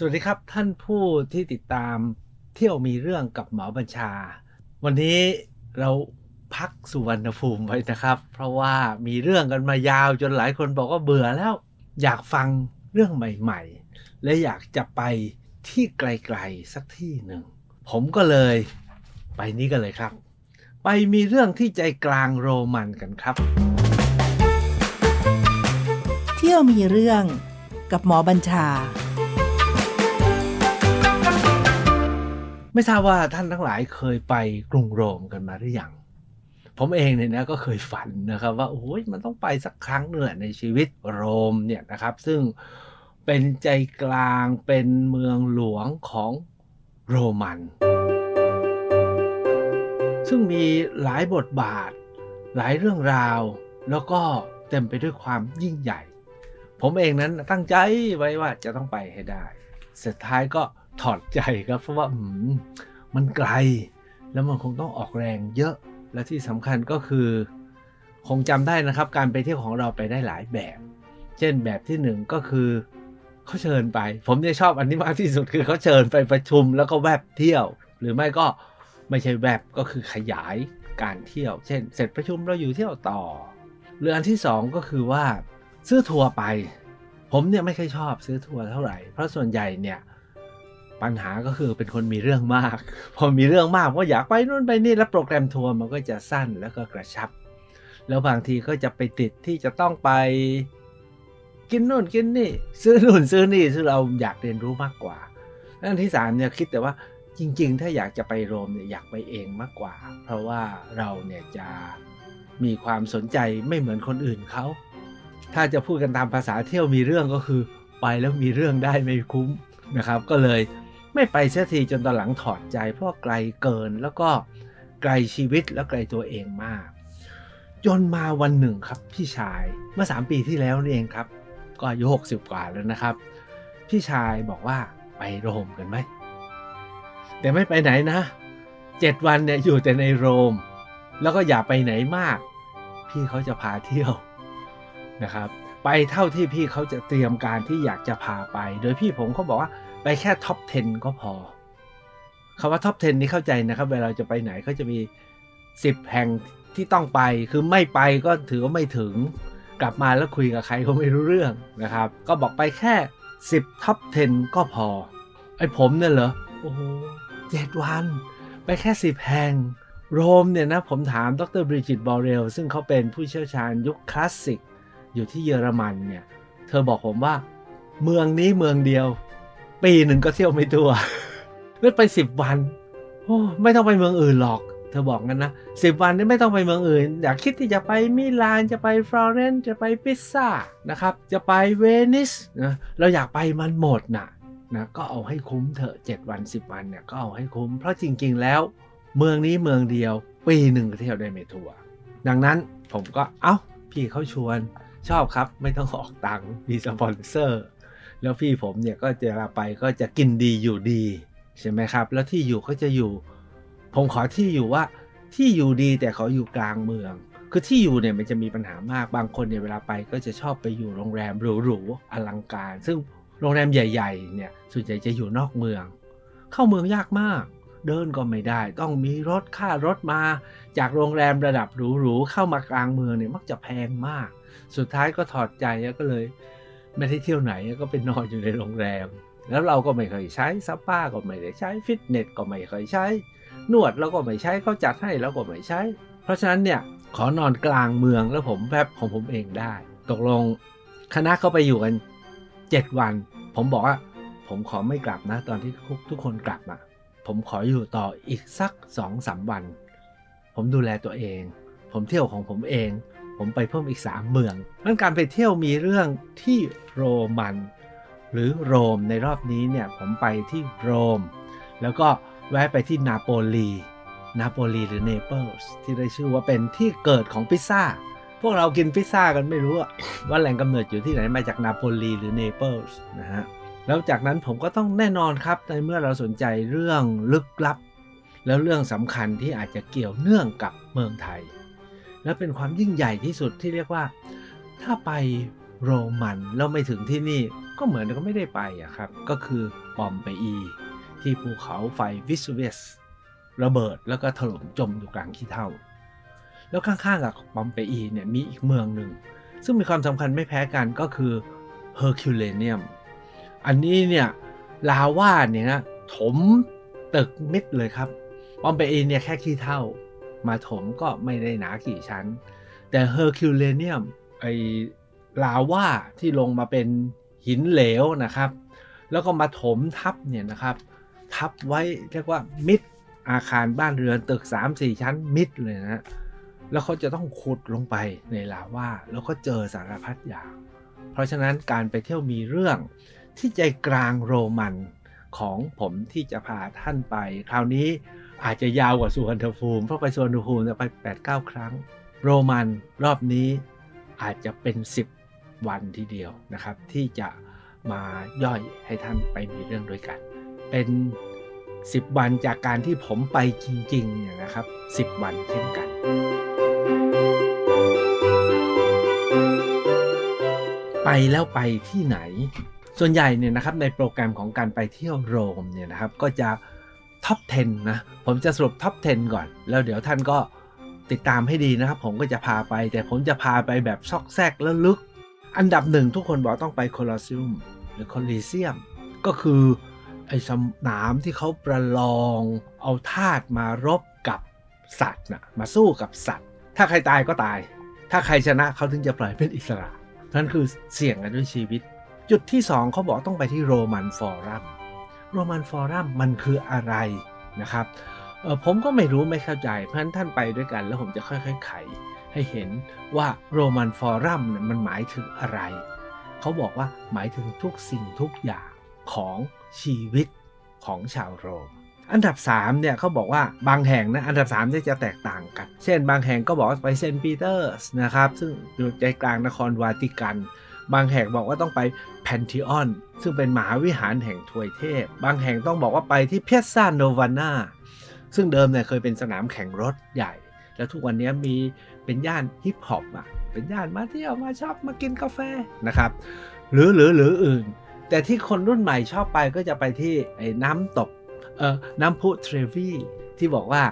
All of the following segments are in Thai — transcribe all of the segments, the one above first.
สวัสดีครับท่านผู้ที่ติดตามเที่ยวมีเรื่องกับหมอบัญชา วันนี้เราพักสุวรรณภูมิไว้นะครับ เพราะว่ามีเรื่องกันมายาวจนหลายคนบอกว่าเบื่อแล้ว อยากฟังเรื่องใหม่ๆ และอยากจะไปที่ไกลๆสักที่หนึ่ง ผมก็เลยไปนี้กันเลยครับ ไปมีเรื่องที่ใจกลางโรมันกันครับ เที่ยวมีเรื่องกับหมอบัญชา ไม่ทราบว่าท่านทั้งหลายเคยไปกรุงโรมกันมาหรือยังผมเองเนี่ยนะก็เคยฝันนะครับ ว่าโอ้ยมันต้องไปสักครั้งหนึ่งในชีวิตโรมเนี่ยนะครับ ซึ่งเป็นใจกลางเป็นเมืองหลวงของโรมัน ซึ่งมีหลายบทบาท หลายเรื่องราว แล้วก็เต็มไปด้วยความยิ่งใหญ่ ผมเองนั้นตั้งใจไว้ว่าจะต้องไปให้ได้สุดท้ายก็ ถอดใจครับเพราะว่ามมันไกล แล้วมันคงต้องออกแรงเยอะและที่สำคัญก็คือ คงจำได้นะครับ การไปเที่ยวของเราไปได้หลายแบบ เช่นแบบที่หนึ่งก็คือเขาเชิญไป ผมเนี่ยชอบอันนี้มากที่สุดคือเขาเชิญไปประชุมแล้วก็แวบเที่ยว หรือไม่ก็ไม่ใช่แวบก็คือขยายการเที่ยว เช่น เสร็จประชุมเราอยู่เที่ยวต่อ หรืออันที่สองก็คือว่าซื้อทัวร์ไป ผมเนี่ยไม่ค่อยชอบซื้อทัวร์เท่าไหร่เพราะส่วนใหญ่เนี่ย ปัญหาก็คือเป็นคนมีเรื่องมาก พอมีเรื่องมากก็อยากไปนู่นไปนี่แล้วโปรแกรมทัวร์มันก็จะสั้นแล้วก็กระชับ แล้วบางทีก็จะไปติดที่จะต้องไป กินนู่นกินนี่ซื้อนู่นซื้อนี่ซึ่งเราอยากเรียนรู้มากกว่าอันที่สามเนี่ยคิดแต่ว่าจริง ๆ ถ้าอยากจะไปโรมเนี่ยอยากไปเองมากกว่า เพราะว่าเราเนี่ยจะมีความสนใจไม่เหมือนคนอื่นเขา ถ้าจะพูดกันตามภาษาเที่ยวมีเรื่องก็คือ ไปแล้วมีเรื่องได้ไม่คุ้มนะครับ ก็เลย ไม่ไปเสียทีจนตอนหลังถอดใจเพราะไกลเกินแล้วก็ไกลชีวิตและไกลตัวเองมาก จนมาวันหนึ่งครับพี่ชายเมื่อ 3 ปีที่แล้วนี่เองครับ ก็อายุ60 กว่าแล้วนะครับ พี่ชายบอกว่าไปโรมกันไหมแต่ไม่ไปไหนนะเจ็ดวันเนี่ยอยู่แต่ในโรม แล้วก็อย่าไปไหนมาก พี่เขาจะพาเที่ยวนะครับ ไปเท่าที่พี่เขาจะเตรียมการที่อยากจะพาไป โดยพี่ผมเขาบอกว่าไปแค่ท็อป 10 ก็พอคาว่าท็อป 10 นี้เข้าใจนะครับ เวลาจะไปไหนก็จะมี 10 แห่งที่ต้องไป คือไม่ไปก็ถือว่าไม่ถึง กลับมาแล้วคุยกับใครก็ไม่รู้เรื่องนะครับ ก็บอกไปแค่ 10ท็อป 10 ก็พอ ไอ้ผมเนี่ยเหรอ โอ้โหเจ็ดวัน ไปแค่ 10 แห่ง โรมเนี่ยนะผมถามดรบริจิตบอเรล ซึ่งเขาเป็นผู้เชี่ยวชาญยุคคลาสสิก อยู่ที่เยอรมันเนี่ย เธอบอกผมว่า เมืองนี้เมืองเดียว ปีหนึ่งก็เที่ยวไม่ทั่วเลือไปสิบวัน โอ้ไม่ต้องไปเมืองอื่นหรอก เธอบอกงั้นนะสิบวันนี้ไม่ต้องไปเมืองอื่น อยากคิดที่จะไปมิลานจะไปฟลอเรนซ์จะไปปิซซ่านะครับ จะไปเวนิสนะเราอยากไปมันหมดนะนะก็เอาให้คุ้มเถอะ7วัน10วันเนี่ยก็เอาให้คุ้ม เพราะจริง ๆ แล้ว เมืองนี้เมืองเดียว ปีหนึ่งก็เที่ยวได้ไม่ทั่ว ดังนั้นผมก็เอา้าพี่เขาชวน ชอบครับไม่ต้องออกตังค์มีสปอนเซอร์แล้วพี่ผมเนี่ยก็จะไปก็จะกินดีอยู่ดีใช่ไหมครับ แล้วที่อยู่ก็จะอยู่ ผมขอที่อยู่ว่าที่อยู่ดีแต่ขออยู่กลางเมือง คือที่อยู่เนี่ยมันจะมีปัญหามากบางคนเนี่ยเวลาไปก็จะชอบไปอยู่โรงแรมหรูๆอลังการ ซึ่งโรงแรมใหญ่ๆเนี่ยส่วนใหญ่จะอยู่นอกเมือง เข้าเมืองยากมาก เดินก็ไม่ได้ ต้องมีรถค่ารถมา จากโรงแรมระดับหรูๆเข้ามากลางเมืองเนี่ยมักจะแพงมาก สุดท้ายก็ถอดใจก็เลย ไม่ได้เที่ยวไหนก็ไปนอนอยู่ในโรงแรม แล้วเราก็ไม่เคยใช้ซัปป้าก็ไม่ได้ใช้ฟิตเนสก็ไม่เคยใช้ นวดเราก็ไม่ใช้เขาจัดให้เราก็ไม่ใช้ เพราะฉะนั้นเนี่ยขอนอนกลางเมืองแล้วผมแวบของผมเองได้ ตกลงคณะเขาไปอยู่กัน7วัน ผมบอกว่า ผมขอไม่กลับนะ ตอนที่ทุกคนกลับมาผมขออยู่ต่ออีกสัก2องสาวัน ผมดูแลตัวเอง ผมเที่ยวของผมเอง ผมไปเพิ่มอีก 3 เมืองนั้นการไปเที่ยวมีเรื่องที่โรมัน หรือโรมในรอบนี้เนี่ยผมไปที่โรม แล้วก็แวะไปที่นาโปลีนาโปลีหรือเนเปิลส์ที่ได้ชื่อว่าเป็นที่เกิดของพิซซ่า พวกเรากินพิซซ่ากันไม่รู้ว่าแหล่งกำเนิดอยู่ที่ไหนมาจากนาโปลีหรือเนเปิลส์นะฮะแล้วจากนั้นผมก็ต้องแน่นอนครับในเมื่อเราสนใจเรื่องลึกลับ แล้วเรื่องสำคัญที่อาจจะเกี่ยวเนื่องกับเมืองไทย และเป็นความยิ่งใหญ่ที่สุดที่เรียกว่า ถ้าไปโรมันแล้วไม่ถึงที่นี่ก็เหมือนก็ไม่ได้ไปอะครับ ก็คือปอมเปอีที่ภูเขาไฟวิสุเวียสระเบิดแล้วก็ถล่มจมอยู่กลางขี้เถ้าแล้วข้างๆกับปอมเปอีเนี่ยมีอีกเมืองหนึ่ง ซึ่งมีความสำคัญไม่แพ้กันก็คือเฮอร์คิวเลเนียมอันนี้เนี่ยลาวาเนี่ยนะถมตึกมิดเลยครับปอมเปอีเนี่ยแค่ขี้เถ้า มาถมก็ไม่ได้หนากี่ชั้น แต่เฮอร์คิวเลเนียมไอลาวาที่ลงมาเป็นหินเหลวนะครับ แล้วก็มาถมทับเนี่ยนะครับ ทับไว้เรียกว่ามิดอาคารบ้านเรือนตึก 3-4 ชั้นมิดเลยนะแล้วเขาจะต้องขุดลงไปในลาวาแล้วก็เจอสารพัดอย่าง เพราะฉะนั้นการไปเที่ยวมีเรื่องที่ใจกลางโรมันของผมที่จะพาท่านไป คราวนี้ อาจจะยาวกว่าสุวรรณภูมิเพราะไปสุวรรณภูมิไป8-9ครั้ง โรมันรอบนี้อาจจะเป็น 10 วันทีเดียวนะครับ ที่จะมาย่อยให้ท่านไปมีเรื่องด้วยกัน เป็น 10 วันจากการที่ผมไปจริงๆเนี่ยนะครับ 10 วันเช่นกัน ไปแล้วไปที่ไหน ส่วนใหญ่เนี่ยนะครับในโปรแกรมของการไปเที่ยวโรมเนี่ยนะครับก็จะ ท็อป 10 นะ ผมจะสรุปท็อป 10 ก่อน แล้วเดี๋ยวท่านก็ติดตามให้ดีนะครับ ผมก็จะพาไป แต่ผมจะพาไปแบบซอกแซกแล้วลึก อันดับหนึ่งทุกคนบอกต้องไปโคลอสซิมหรือโคลิเซียม ก็คือไอ้สนามที่เขาประลองเอาทาสมารบกับสัตว์นะมาสู้กับสัตว์ ถ้าใครตายก็ตาย ถ้าใครชนะเขาถึงจะปล่อยเป็นอิสระนั่นคือเสี่ยงกันด้วยชีวิต จุดที่ 2เขาบอกต้องไปที่โรมันฟอรัม โรมันฟอรัมมันคืออะไรนะครับเออผมก็ไม่รู้ไม่เข้าใจ เพราะฉะนั้นท่านไปด้วยกัน แล้วผมจะค่อยๆไขให้เห็นว่าโรมันฟอรัมเนี่ยมันหมายถึงอะไร เขาบอกว่าหมายถึงทุกสิ่งทุกอย่างของชีวิตของชาวโรม อันดับ3เนี่ยเขาบอกว่าบางแห่งนะอันดับ3เนี่ยจะแตกต่างกัน เช่นบางแห่งก็บอกไปเซนต์ปีเตอร์สนะครับ ซึ่งอยู่ใจกลางนครวาติกัน บางแห่งบอกว่าต้องไปแพนทิออน ซึ่งเป็นมหาวิหารแห่งทวยเทพ บางแห่งต้องบอกว่าไปที่ Piazza Navona ซึ่งเดิมเนี่ยเคยเป็นสนามแข่งรถใหญ่ แล้วทุกวันนี้มีเป็นย่านฮิปฮอปอะเป็นย่านมาเที่ยวมาชอบมากินกาแฟนะครับ หรือหรือหรืออื่น แต่ที่คนรุ่นใหม่ชอบไปก็จะไปที่ไอ้น้ำตกเอ่อน้ำพุเทรวีที่บอกว่า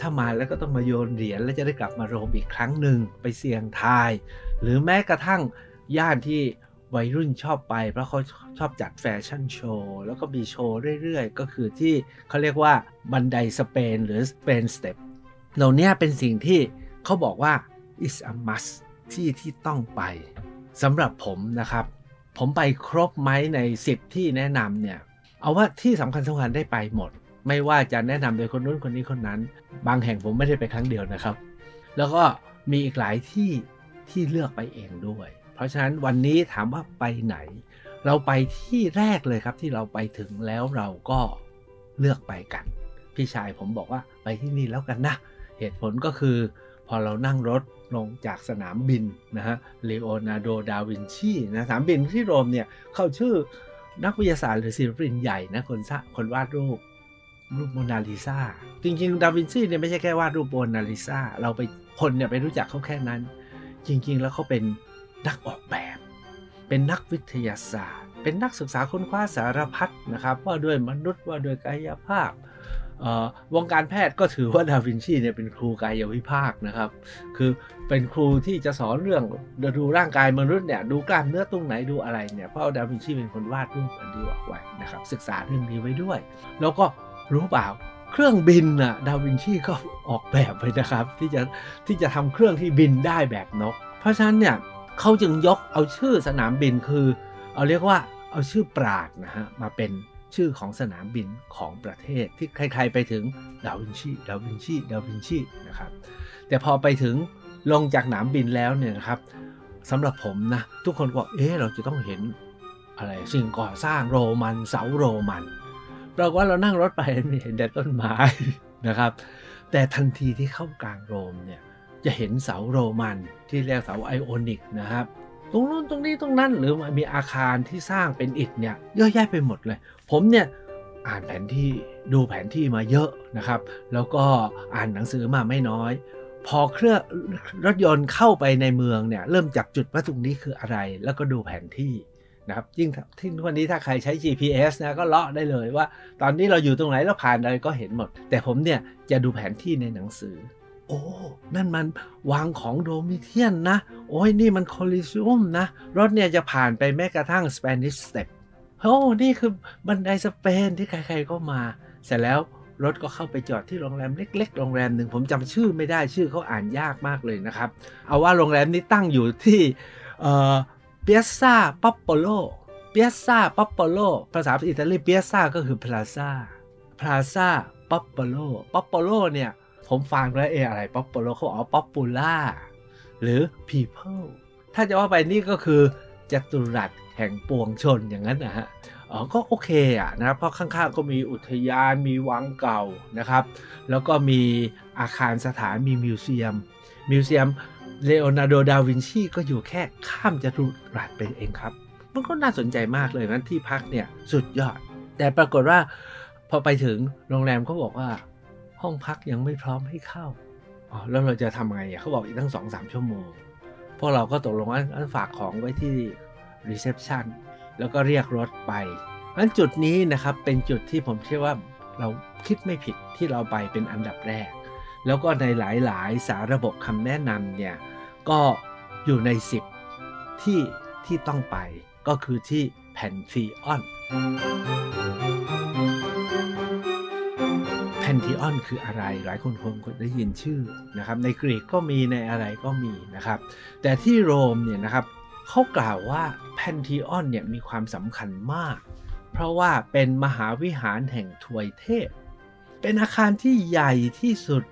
ถ้ามาแล้วก็ต้องมาโยนเหรียญแล้วจะได้กลับมาโรมอีกครั้งหนึ่งไปเสี่ยงทาย หรือแม้กระทั่ง ย่านที่วัยรุ่นชอบไป เพราะเขาชอบจัดแฟชั่นโชว์แล้วก็มีโชว์เรื่อยๆ ก็คือที่เขาเรียกว่าบันไดสเปนหรือ Spanish Steps เหล่านี้เป็นสิ่งที่เขาบอกว่า is a must ที่ที่ต้องไปสำหรับผมนะครับ ผมไปครบไหมใน 10 ที่แนะนำเนี่ย เอาว่าที่สำคัญสำคัญได้ไปหมด ไม่ว่าจะแนะนำโดยคนนู้นคนนี้คนนั้น บางแห่งผมไม่ได้ไปครั้งเดียวนะครับ แล้วก็มีอีกหลายที่ที่เลือกไปเองด้วย เพราะฉะนั้นวันนี้ถามว่าไปไหน เราไปที่แรกเลยครับที่เราไปถึงแล้วเราก็เลือกไปกัน พี่ชายผมบอกว่าไปที่นี่แล้วกันนะ เหตุผลก็คือ พอเรานั่งรถลงจากสนามบินนะฮะเลโอนาร์โด ดาวินชีนะสนามบินที่โรมเนี่ยเขาชื่อนักวิทยาศาสตร์หรือศิลปินใหญ่นะคนสร้างคนวาดรูปรูปโมนาลิซาจริงๆ ดาวินชีเนี่ยไม่ใช่แค่วาดรูปโมนาลิซาเราไปคนเนี่ยไปรู้จักเขาแค่นั้น จริงๆ แล้วเขาเป็น นักออกแบบ เป็นนักวิทยาศาสตร์ เป็นนักศึกษาค้นคว้าสารพัดนะครับ ว่าด้วยมนุษย์ว่าด้วยกายภาพวงการแพทย์ก็ถือว่าดาวินชีเนี่ยเป็นครูกายวิภาคนะครับ คือเป็นครูที่จะสอนเรื่องดูร่างกายมนุษย์เนี่ยดูกล้ามเนื้อตรงไหนดูอะไรเนี่ยเพราะดาวินชีเป็นคนวาดรูปอันนี้ออกไว้นะครับ ศึกษาเรื่องนี้ไว้ด้วย แล้วก็รู้เปล่าเครื่องบินน่ะดาวินชีก็ออกแบบไว้นะครับ ที่จะที่จะทำเครื่องที่บินได้แบบนก เพราะฉะนั้นเนี่ย เขาจึงยกเอาชื่อสนามบินคือ เอาเรียกว่าเอาชื่อปราดนะฮะมาเป็นชื่อของสนามบินของประเทศที่ใครๆไปถึงดาวินชีดาวินชีดาวินชีนะครับ แต่พอไปถึงลงจากสนามบินแล้วเนี่ยนะครับสำหรับผมนะทุกคนก็เอ๊ะเราจะต้องเห็นอะไรสิ่งก่อสร้างโรมันเสาโรมันเราว่าเรานั่งรถไปไม่เห็นแต่ต้นไม้นะครับ แต่ทันทีที่เข้ากลางโรมเนี่ย จะเห็นเสาโรมันที่เรียกเสา Ionic นะครับตรงนู้นตรงนี้ตรงนั้นหรือมีอาคารที่สร้างเป็นอิฐเนี่ยเยอะแยะไปหมดเลย ผมเนี่ยอ่านแผนที่ดูแผนที่มาเยอะนะครับ แล้วก็อ่านหนังสือมาไม่น้อย พอเครื่องรถยนต์เข้าไปในเมืองเนี่ยเริ่มจับจุดว่าตรงนี้คืออะไร แล้วก็ดูแผนที่นะครับยิ่งที่วันนี้ถ้าใครใช้ GPS นะก็เลาะได้เลยว่า ตอนนี้เราอยู่ตรงไหนแล้วผ่านอะไรก็เห็นหมด แต่ผมเนี่ยจะดูแผนที่ในหนังสือ โอ้ นั่นมันวังของโดมิเทียนนะ โอ้ยนี่มันโคลิซิอุมนะ รถเนี่ยจะผ่านไปแม้กระทั่ง Spanish Step โอ้นี่คือบันไดสเปนที่ใครๆก็มา เสร็จแล้วรถก็เข้าไปจอดที่โรงแรมเล็ก ๆ โรงแรมหนึ่งผมจำชื่อไม่ได้ชื่อเขาอ่านยากมากเลยนะครับ เอาว่าโรงแรมนี้ตั้งอยู่ที่เอ่อ Piazza Popolo Piazza Popolo ภาษาอิตาลี Piazza ก็คือพลาซาพลาซา Popolo Popolo เนี่ย ผมฟังแล้วเอออะไร Popolo เขาบอก popular หรือ people ถ้าจะว่าไปนี่ก็คือจัตุรัสแห่งปวงชนอย่างนั้นนะฮะอ๋อก็โอเคอะนะเพราะข้างๆก็มีอุทยานมีวังเก่านะครับ แล้วก็มีอาคารสถานมี museum museum เลโอนาร์โด ดาวินชีก็อยู่แค่ข้ามจัตุรัสไปเองครับ มันก็น่าสนใจมากเลยนั้นที่พักเนี่ยสุดยอด แต่ปรากฏว่าพอไปถึงโรงแรมเขาบอกว่า ห้องพักยังไม่พร้อมให้เข้าอ๋อแล้วเราจะทำไงอะเขาบอกอีกตั้งสองสามชั่วโมง พวกเราก็ตกลงว่าฝากของไว้ที่ reception แล้วก็เรียกรถไปอันจุดนี้นะครับเป็นจุดที่ผมเชื่อว่าเราคิดไม่ผิดที่เราไปเป็นอันดับแรก แล้วก็ในหลายๆ สารบบคำแนะนำเนี่ยก็อยู่ใน 10 ที่ที่ต้องไปก็คือที่แพนทีออน พนทีออนคืออะไร หลายคนคงได้ยินชื่อนะครับ ในกรีกก็มีในอะไรก็มีนะครับ แต่ที่โรมเนี่ยนะครับเขากล่าวว่าแพนทีออนเนี่ยมีความสำคัญมาก เพราะว่าเป็นมหาวิหารแห่งทวยเทพ เป็นอาคารที่ใหญ่ที่สุด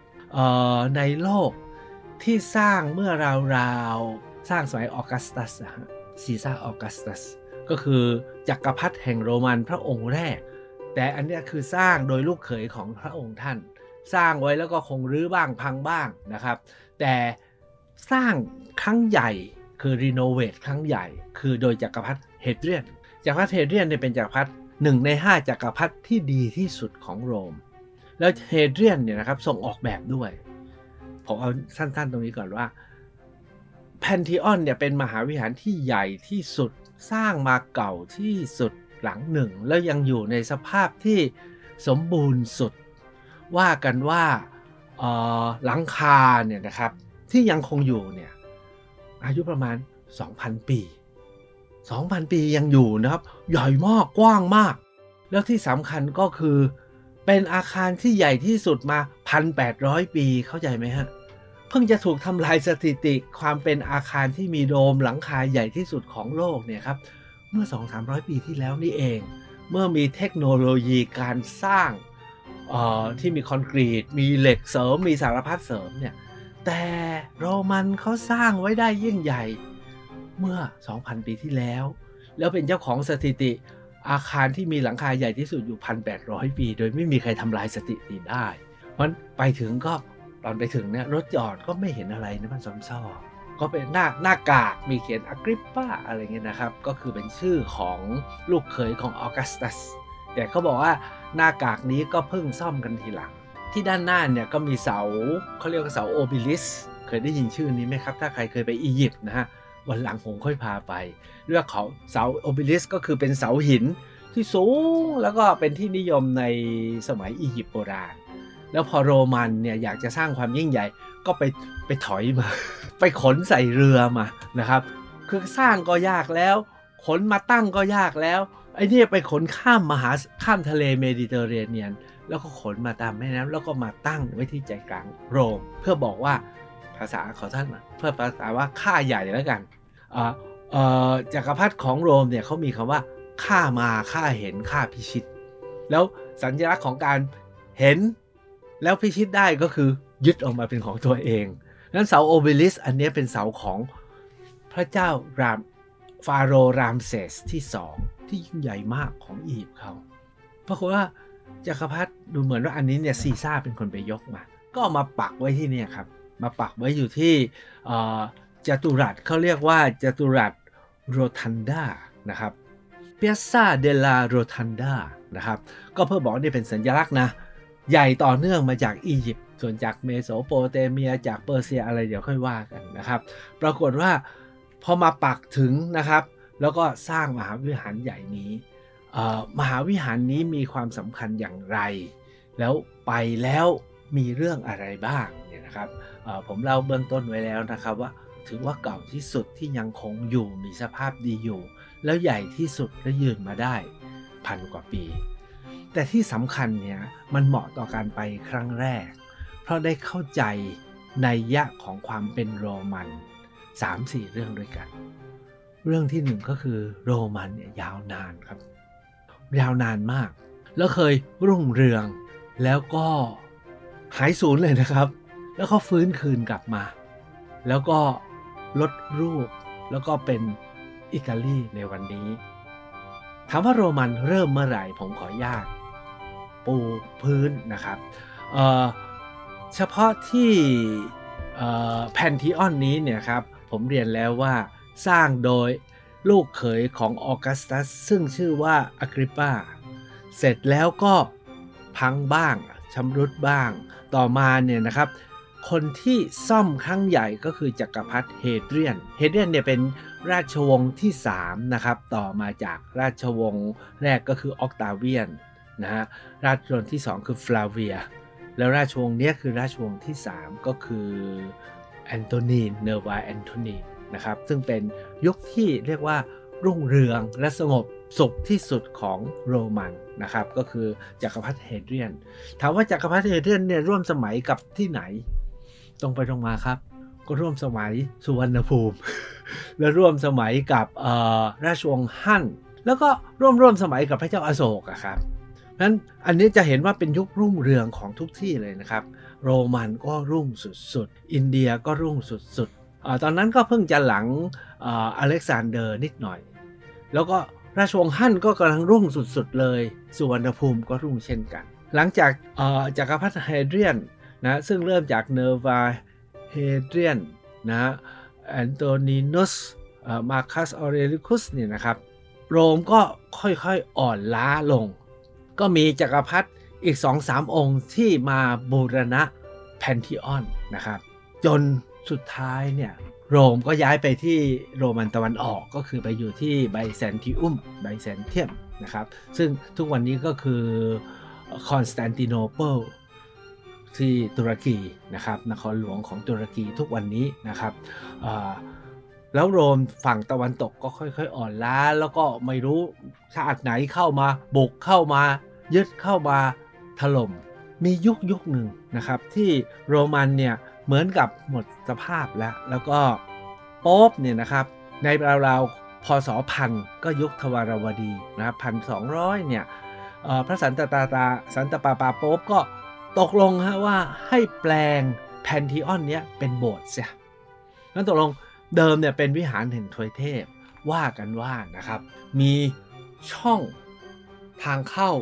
ในโลกที่สร้างเมื่อราวๆ สร้างสมัยออกัสตัสซีซ่าออกัสตัส ก็คือจักรพรรดิแห่งโรมันพระองค์แรก แต่อันนี้คือสร้างโดยลูกเขยของพระองค์ท่าน สร้างไว้แล้วก็คงรื้อบ้างพังบ้างนะครับ แต่สร้างครั้งใหญ่คือรีโนเวทครั้งใหญ่ คือโดยจักรพรรดิเฮเดรียนจักรพรรดิเฮเดรียนเนี่ยเป็นจักรพรรดิหนึ่งในห้าจักรพรรดิที่ดีที่สุดของโรม แล้วเฮเดรียนเนี่ยนะครับส่งออกแบบด้วยผมเอาสั้นๆตรงนี้ก่อนว่าแพนทีออนเนี่ยเป็นมหาวิหารที่ใหญ่ที่สุดสร้างมาเก่าที่สุด หลังหนึ่ง แล้วยังอยู่ในสภาพที่สมบูรณ์สุด ว่ากันว่าหลังคาเนี่ยนะครับที่ยังคงอยู่เนี่ยอายุประมาณ 2,000 ปี 2,000 ปียังอยู่นะครับใหญ่มากกว้างมาก แล้วที่สำคัญก็คือเป็นอาคารที่ใหญ่ที่สุดมา 1,800 ปีเข้าใจไหมฮะเพิ่งจะถูกทำลายสถิติความเป็นอาคารที่มีโดมหลังคาใหญ่ที่สุดของโลกเนี่ยครับ เมื่อ 2-300 ปีที่แล้วนี่เอง เมื่อมีเทคโนโลยีการสร้างที่มีคอนกรีต มีเหล็กเสริม มีสารพัดเสริมเนี่ย แต่โรมันเขาสร้างไว้ได้ยิ่งใหญ่ เมื่อ 2,000 ปีที่แล้ว แล้วเป็นเจ้าของสถิติอาคารที่มีหลังคาใหญ่ที่สุดอยู่ 1,800 ปี โดยไม่มีใครทำลายสถิติได้ เพราะไปถึงก็ตอนไปถึงเนี่ยรถจอดก็ไม่เห็นอะไรนะมันซ้ำซ้อ ก็เป็นหน้าหน้ากากมีเขียนอ g ริปปาอะไรเงี้ยนะครับ ก็คือเป็นชื่อของลูกเขยของออกัสตัสแต่เขาบอกว่าหน้ากากนี้ก็เพิ่งซ่อมกันทีหลัง ที่ด้านหน้าเนี่ยก็มีเสาเขาเรียกว่าเสา obelisk เคยได้ยินชื่อนี้ไหมครับ ถ้าใครเคยไปอียิปต์นะฮะวันหลังผมค่อยพาไป เรื่องเขาเสา obelisk ก็คือเป็นเสาหินที่สูงแล้วก็เป็นที่นิยมในสมัยอียิปต์โบราณ แล้วพอโรมันเนี่ยอยากจะสร้างความยิ่งใหญ่ ก็ไปไปถอยมา ไปขนใส่เรือมานะครับ คือสร้างก็ยากแล้ว ขนมาตั้งก็ยากแล้วไอ้นี่ไปขนข้ามมหาข้ามทะเลเมดิเตอร์เรเนียน แล้วก็ขนมาตามแม่น้ำแล้วก็มาตั้งไว้ที่ใจกลางโรม เพื่อบอกว่าภาษาขอท่านเพื่อภาษาว่าข้าใหญ่แล้วกันจักรพรรดิของโรมเนี่ยเขามีคำว่าข้ามาข้าเห็นข้าพิชิต แล้วสัญลักษณ์ของการเห็น แล้วพิชิตได้ก็คือยึดออกมาเป็นของตัวเองนั้นเสา obelisk อันนี้เป็นเสาของพระเจ้ารามฟาโรรามเซสที่สองที่ยิ่งใหญ่มากของอียิปต์เขาเพราะว่าจักรพรรดิดูเหมือนว่าอันนี้เนี่ยซีซ่าเป็นคนไปยกมา ก็ามาปักไว้ที่นี่ครับ มาปักไว้อยู่ที่จตุรัสเขาเรียกว่าจตุรัสโรทันดานะครับเปียซาเดลาโรทันดานะครับ ก็เพื่อบอกนี่เป็นสัญลักษณ์นะ ใหญ่ต่อเนื่องมาจากอียิปต์ส่วนจากเมโสโปเตเมียจากเปอร์เซียอะไรเดี๋ยวค่อยว่ากันนะครับ ปรากฏว่าพอมาปักถึงนะครับ แล้วก็สร้างมหาวิหารใหญ่นี้มหาวิหารนี้มีความสำคัญอย่างไร แล้วไปแล้วมีเรื่องอะไรบ้างเนี่ยนะครับผมเล่าเบื้องต้นไว้แล้วนะครับว่าถือว่าเก่าที่สุดที่ยังคงอยู่มีสภาพดีอยู่ แล้วใหญ่ที่สุดและยืนมาได้พันกว่าปี แต่ที่สำคัญเนี่ยมันเหมาะต่อการไปครั้งแรก เพราะได้เข้าใจในยะของความเป็นโรมัน 3-4 เรื่องด้วยกัน เรื่องที่หนึ่งก็คือโรมันเนี่ยยาวนานครับ ยาวนานมาก แล้วเคยรุ่งเรืองแล้วก็หายสูญเลยนะครับ แล้วก็ฟื้นคืนกลับมา แล้วก็ลดรูปแล้วก็เป็นอิตาลีในวันนี้ถามว่าโรมันเริ่มเมื่อไหร่ผมขอญาต ปูพื้นนะครับเเฉพาะที่แพนทิออนนี้เนี่ยครับผมเรียนแล้วว่าสร้างโดยลูกเขยของออกัสตัส ซึ่งชื่อว่าอากริปปาเสร็จแล้วก็พังบ้างชำรุดบ้าง ต่อมาเนี่ยนะครับ คนที่ซ่อมครั้งใหญ่ก็คือจักรพรรดิเฮเดรียน เฮเดรียนเนี่ยเป็นราชวงศ์ที่ 3 นะครับ ต่อมาจากราชวงศ์แรกก็คือออกตาเวียน นะฮะราชวงศ์ที่ 2 คือฟลาเวีย แล้วราชวงศ์นี้คือราชวงศ์ที่ 3 ก็คือแอนโทนีเนอร์วาแอนโทนีนะครับซึ่งเป็นยุคที่เรียกว่ารุ่งเรืองและสงบสุขที่สุดของโรมันนะครับก็คือจักรพรรดิเฮเดรียน ถามว่าจักรพรรดิเฮเดรียนเนี่ยร่วมสมัยกับที่ไหน ตรงไปตรงมาครับ ก็ร่วมสมัยสุวรรณภูมิ และร่วมสมัยกับราชวงศ์ฮั่น แล้วก็ร่วมร่วมสมัยกับพระเจ้าอาโศกครับ นั้นอันนี้จะเห็นว่าเป็นยุครุ่งเรืองของทุกที่เลยนะครับ โรมันก็รุ่งสุดๆ อินเดียก็รุ่งสุดๆ ตอนนั้นก็เพิ่งจะหลังอเล็กซานเดอร์นิดหน่อย แล้วก็ราชวงศ์ฮั่นก็กำลังรุ่งสุดๆ เลย สุวรรณภูมิก็รุ่งเช่นกัน หลังจากจากักรพรรดิไฮเดรียนนะซึ่งเริ่มจากเนวาเฮเดรียนนะแอนโตนินุสมาคัสออเรลิอุสเนี่ยนะครับ โรมก็ค่อยๆอ่อนล้าลง ก็มีจักรพรรดิอีกสองสามองค์ที่มาบูรณะแพนทิออนนะครับ จนสุดท้ายเนี่ยโรมก็ย้ายไปที่โรมันตะวันออกก็คือไปอยู่ที่ไบแซนติอุมไบแซนเทียมนะครับ ซึ่งทุกวันนี้ก็คือคอนสแตนติโนเปิลที่ตุรกีนะครับนครหลวงของตุรกีทุกวันนี้นะครับ แล้วโรมฝั่งตะวันตกก็ค่อย ๆ อ่อนล้า แล้วก็ไม่รู้ชาติไหนเข้ามาบุกเข้ามา ยึดเข้ามาถล่ม มียุคยุคหนึ่งนะครับ ที่โรมันเนี่ยเหมือนกับหมดสภาพแล้ว แล้วก็โป๊ปเนี่ยนะครับ ในราวๆพศพันก็ยุคทวารวดีนะพันสองร้อยเนี่ยพระสันตตาตาสันตปาปาโป๊บก็ตกลงฮะว่าให้แปลงแพนทีออนเนี้ยเป็นโบสถ์เสียนั้นตกลง เดิมเนี่ยเป็นวิหารแห่งทวยเทพว่ากันว่านะครับ มีช่องทางเข้า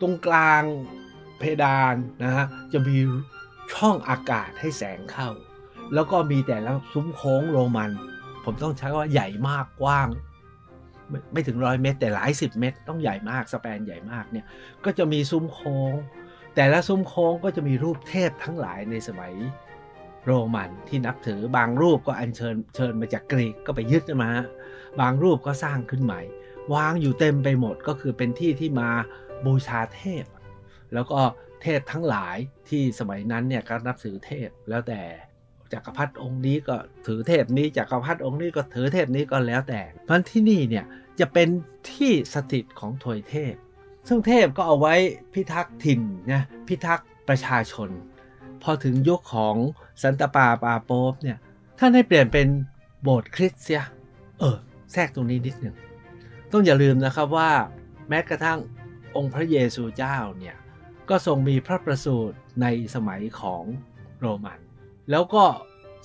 ตรงกลางเพดานนะฮะจะมีช่องอากาศให้แสงเข้า แล้วก็มีแต่ละซุ้มโค้งโรมัน ผมต้องใช้ว่าใหญ่มากกว้าง ไม่ไม่ถึงร้อยเมตร แต่หลายสิบเมตร ต้องใหญ่มากสแปนใหญ่มากเนี่ยก็จะมีซุ้มโค้ง แต่ละซุ้มโค้งก็จะมีรูปเทพทั้งหลายในสมัย โรมันที่นับถือบางรูปก็อัญเชิญเชิญมาจากกรีกก็ไปยึดมา บางรูปก็สร้างขึ้นใหม่ วางอยู่เต็มไปหมดก็คือเป็นที่ที่มาบูชาเทพ แล้วก็เทพทั้งหลายที่สมัยนั้นเนี่ยก็นับถือเทพแล้วแต่จักรพรรดิองค์นี้ก็ถือเทพนี้จักรพรรดิองค์นี้ก็ถือเทพนี้ก็แล้วแต่เพราะที่นี่เนี่ยจะเป็นที่สถิตของถวยเทพ ซึ่งเทพก็เอาไว้พิทักษ์ถิ่นนะพิทักษ์ประชาชน พอถึงยุคของสันตปาปาโป๊บเนี่ยท่านให้เปลี่ยนเป็นโบสถ์คริสต์เตียเออแทรกตรงนี้นิดหนึ่งต้องอย่าลืมนะครับว่าแม้กระทั่งองค์พระเยซูเจ้าเนี่ยก็ทรงมีพระประสูติในสมัยของโรมัน แล้วก็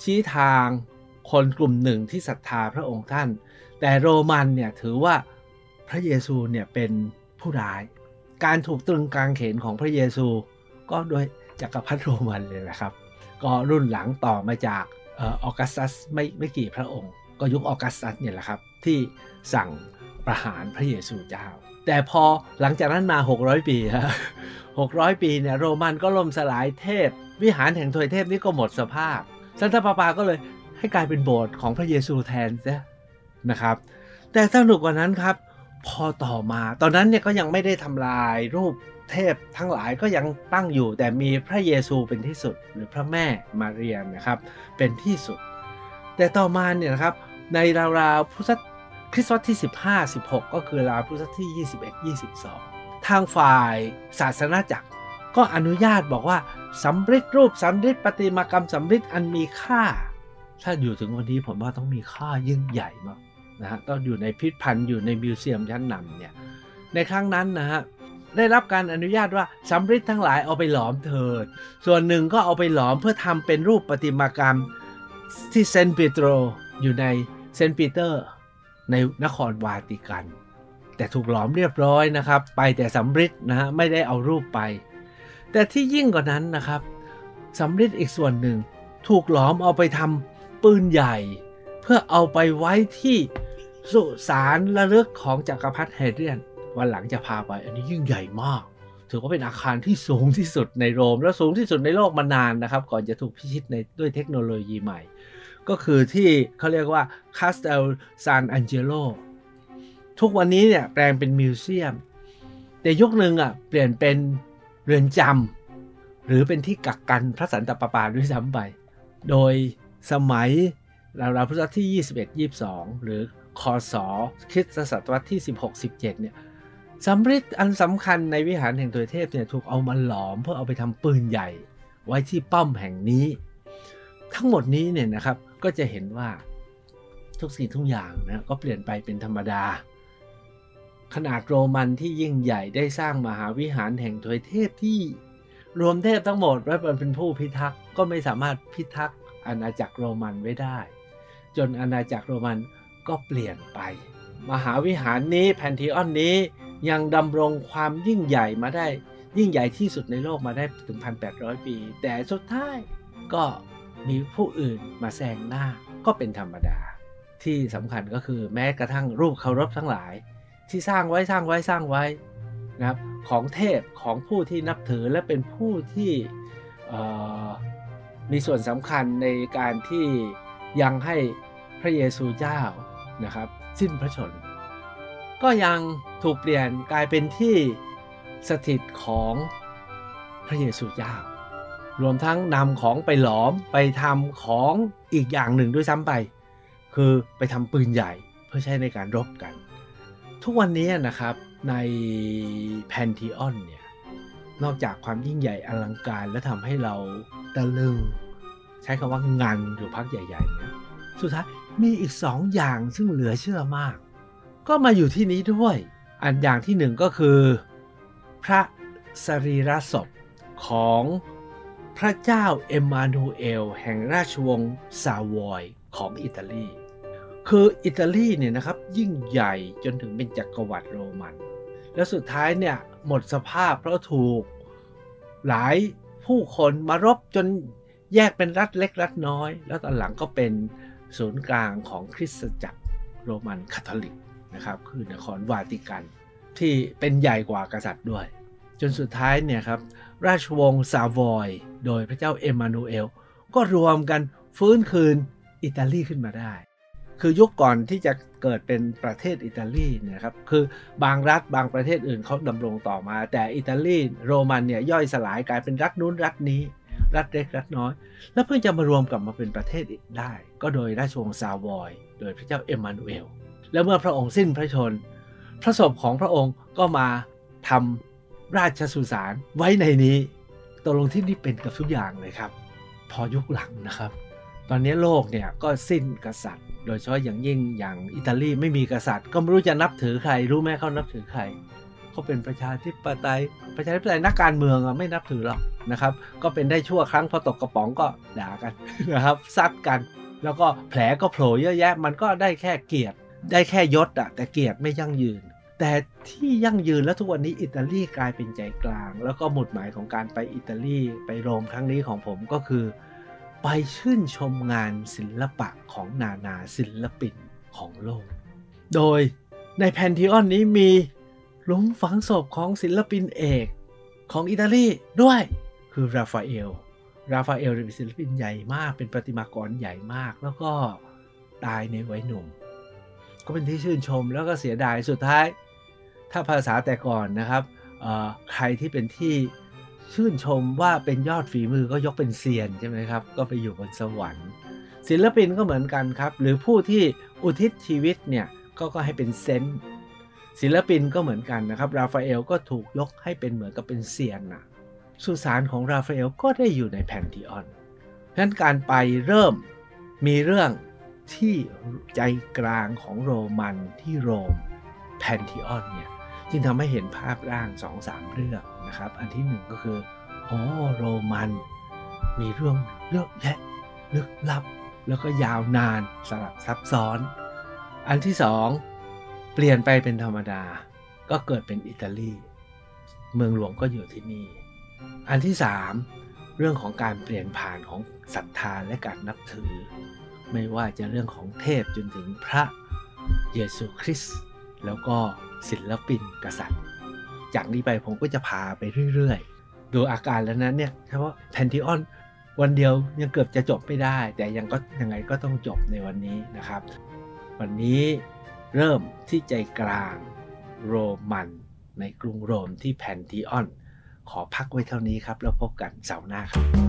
ชี้ทางคนกลุ่มหนึ่งที่ศรัทธาพระองค์ท่าน แต่โรมันเนี่ยถือว่าพระเยซูเนี่ยเป็นผู้ร้าย การถูกตรึงกลางเขนของพระเยซู ก็โดย จักรพรรดิโรมันเลยนะครับ ก็รุ่นหลังต่อมาจากออกัสตัสไม่ไม่กี่พระองค์ ก็ยุคออกัสตัสเนี่ยแหละครับ ที่สั่งประหารพระเยซูเจ้า แต่พอหลังจากนั้นมา 600 ปีฮะ600 ปีเนี่ยโรมันก็ล่มสลายเทพ วิหารแห่งทวยเทพนี้ก็หมดสภาพซันตาปาปาก็เลยให้กลายเป็นโบสถ์ของพระเยซูแทนซะนะครับ แต่สนุกกว่านั้นครับ พอต่อมาตอนนั้นเนี่ยก็ยังไม่ได้ทำลายรูป เทพทั้งหลายก็ยังตั้งอยู่ แต่มีพระเยซูเป็นที่สุด หรือพระแม่มาเรียมนะครับ เป็นที่สุด แต่ต่อมาเนี่ยนะครับในราวๆพุทธคริสต์ศตวรรษที่ 15 16 ก็คือราวพุทธศตวรรษที่ 21 22 ทางฝ่ายศาสนาจักร ก็อนุญาตบอกว่าสำริดรูปสำริดประติมากรรมสำริดอันมีค่า ถ้าอยู่ถึงวันนี้ผมว่าต้องมีค่ายิ่งใหญ่มากนะฮะต้องอยู่ในพิพิธภัณฑ์อยู่ในมิวเซียมชั้นนำเนี่ยในครั้งนั้นนะฮะ ได้รับการอนุญาตว่าสำริดทั้งหลายเอาไปหลอมเถิด ส่วนหนึ่งก็เอาไปหลอมเพื่อทำเป็นรูปประติมากรรมที่เซนต์ปีโตรอยู่ในเซนต์ปีเตอร์ในนครวาติกัน แต่ถูกหลอมเรียบร้อยนะครับ ไปแต่สำริดนะฮะไม่ได้เอารูปไป แต่ที่ยิ่งกว่านั้นนะครับสำริดอีกส่วนหนึ่ง ถูกหลอมเอาไปทำปืนใหญ่ เพื่อเอาไปไว้ที่สุสานระลึกของจักรพรรดิเฮเดรียน วันหลังจะพาไป อันนี้ยิ่งใหญ่มาก ถือว่าเป็นอาคารที่สูงที่สุดในโรม และสูงที่สุดในโลกมานานนะครับ ก่อนจะถูกพิชิตในด้วยเทคโนโลยีใหม่ ก็คือที่เขาเรียกว่า Castel San Angelo ทุกวันนี้เนี่ยแปลงเป็นมิวเซียม แต่ยุคหนึ่งอะเปลี่ยนเป็นเรือนจำหรือเป็นที่กักกันพระสันตะปาปาด้วยซ้ำไป โดยสมัยราวๆพุทธศตวรรษที่ 21 22 หรือคศคริสตศตวรรษที่ 16 17 เนี่ย สำริดอันสำคัญในวิหารแห่งตัวเทพเนี่ยถูกเอามาหลอมเพื่อเอาไปทำปืนใหญ่ไว้ที่ป้อมแห่งนี้ ทั้งหมดนี้เนี่ยนะครับก็จะเห็นว่าทุกสิ่งทุกอย่างนะก็เปลี่ยนไปเป็นธรรมดา ขนาดโรมันที่ยิ่งใหญ่ได้สร้างมหาวิหารแห่งทวยเทพที่รวมเทพทั้งหมดไว้เป็นผู้พิทักษ์ก็ไม่สามารถพิทักษ์อาณาจักรโรมันไว้ได้ จนอาณาจักรโรมันก็เปลี่ยนไป มหาวิหารนี้แพนทีออนนี้ ยังดำรงความยิ่งใหญ่มาได้ ยิ่งใหญ่ที่สุดในโลกมาได้ถึง 1,800 ปี แต่สุดท้ายก็มีผู้อื่นมาแซงหน้าก็เป็นธรรมดา ที่สำคัญก็คือแม้กระทั่งรูปเคารพทั้งหลาย ที่สร้างไว้สร้างไว้สร้างไว้นะครับของเทพของผู้ที่นับถือและเป็นผู้ที่มีส่วนสำคัญในการที่ยังให้พระเยซูเจ้านะครับ สิ้นพระชนม์ ก็ยังถูกเปลี่ยนกลายเป็นที่สถิตของพระเยซูเจ้ารวมทั้งนำของไปหลอมไปทำของอีกอย่างหนึ่งด้วยซ้ำไป คือไปทำปืนใหญ่เพื่อใช้ในการรบกัน ทุกวันนี้นะครับในแพนทีออนเนี่ยนอกจากความยิ่งใหญ่อลังการและทำให้เราตะลึง ใช้คำว่างันอยู่พักใหญ่ๆเนี่ยสุดท้ายมีอีกสองอย่างซึ่งเหลือเชื่อมาก ก็มาอยู่ที่นี้ด้วย อันอย่างที่หนึ่งก็คือ พระสรีระศพของพระเจ้าเอมมานูเอล แห่งราชวงศ์ซาวอยของอิตาลี คืออิตาลีเนี่ยนะครับยิ่งใหญ่จนถึงเป็นจักรวรรดิโรมัน แล้วสุดท้ายเนี่ยหมดสภาพเพราะถูกหลายผู้คนมารบจนแยกเป็นรัฐเล็กรัฐน้อย แล้วตอนหลังก็เป็นศูนย์กลางของคริสตจักรโรมันคาทอลิก นะครับ คือนครวาติกันที่เป็นใหญ่กว่ากษัตริย์ด้วย จนสุดท้ายเนี่ยครับ ราชวงศ์ซาวอย โดยพระเจ้าเอมมานูเอล ก็รวมกันฟื้นคืนอิตาลีขึ้นมาได้ คือยุคก่อนที่จะเกิดเป็นประเทศอิตาลีเนี่ยครับ คือบางรัฐบางประเทศอื่นเขาดำรงต่อมา แต่อิตาลีโรมันเนี่ยย่อยสลายกลายเป็นรัฐนู้นรัฐนี้ รัฐเล็กรัฐน้อย แล้วเพิ่งจะมารวมกลับมาเป็นประเทศอีกได้ ก็โดยราชวงศ์ซาวอย โดยพระเจ้าเอมมานูเอล แล้วเมื่อพระองค์สิ้นพระชน พระศพของพระองค์ก็มาทำราชสุสานไว้ในนี้ตกลงที่นี่เป็นกับทุกอย่างเลยครับ พอยุคหลังนะครับ ตอนนี้โลกเนี่ยก็สิ้นกษัตริย์ โดยเฉพาะอย่างยิ่งอย่างอิตาลีไม่มีกษัตริย์ ก็ไม่รู้จะนับถือใคร รู้ไหมเขานับถือใครเขาเป็นประชาธิปไตยประชาธิปไตยนักการเมืองอะไม่นับถือหรอกนะครับ ก็เป็นได้ชั่วครั้งพอตกกระป๋องก็ด่ากันนะครับซัดกัน แล้วก็แผลก็โผล่เยอะแยะ มันก็ได้แค่เกียรติ ได้แค่ยศอะแต่เกียรติไม่ยั่งยืน แต่ที่ยั่งยืนแล้วทุกวันนี้อิตาลีกลายเป็นใจกลาง แล้วก็หมุดหมายของการไปอิตาลีไปโรมครั้งนี้ของผมก็คือ ไปชื่นชมงานศิลปะของนานาศิลปินของโลก โดยในแพนทีออนนี้มีหลุมฝังศพของศิลปินเอกของอิตาลีด้วยคือราฟาเอล ราฟาเอลเป็นศิลปินใหญ่มาก เป็นประติมากรใหญ่มาก แล้วก็ตายในวัยหนุ่ม ก็เป็นที่ชื่นชมแล้วก็เสียดายสุดท้าย ถ้าภาษาแต่ก่อนนะครับใครที่เป็นที่ชื่นชมว่าเป็นยอดฝีมือก็ยกเป็นเซียนใช่ไหมครับ ก็ไปอยู่บนสวรรค์ ศิลปินก็เหมือนกันครับ หรือผู้ที่อุทิศชีวิตเนี่ยก็ก็ให้เป็นเซนศิลปินก็เหมือนกันนะครับราฟาเอลก็ถูกยกให้เป็นเหมือนกับเป็นเซียนนะสุสานของราฟาเอลก็ได้อยู่ในแพนทีออนฉะนั้นการไปเริ่มมีเรื่อง ที่ใจกลางของโรมันที่โรมแพนทีออนเนี่ยจึงทำให้เห็นภาพร่างสองสามเรื่องนะครับ อันที่หนึ่งก็คืออ๋โรมันมีเรื่องเยอะแยะลึกลับ แล้วก็ยาวนานสลับซับซ้อน อันที่สองเปลี่ยนไปเป็นธรรมดา ก็เกิดเป็นอิตาลี เมืองหลวงก็อยู่ที่นี่ อันที่สามเรื่องของการเปลี่ยนผ่านของศรัทธาและการนับถือ ไม่ว่าจะเรื่องของเทพจนถึงพระเยซูคริสต์แล้วก็ศิลปินกษัตริย์ จากนี้ไปผมก็จะพาไปเรื่อยๆ ดูอาการแล้วนั้นเนี่ยเฉพาะแพนทิออนวันเดียวยังเกือบจะจบไม่ได้ แต่ยังก็ยังไงก็ต้องจบในวันนี้นะครับ วันนี้เริ่มที่ใจกลางโรมัน ในกรุงโรมที่แพนทิออน ขอพักไว้เท่านี้ครับ แล้วพบกันเสาร์หน้าครับ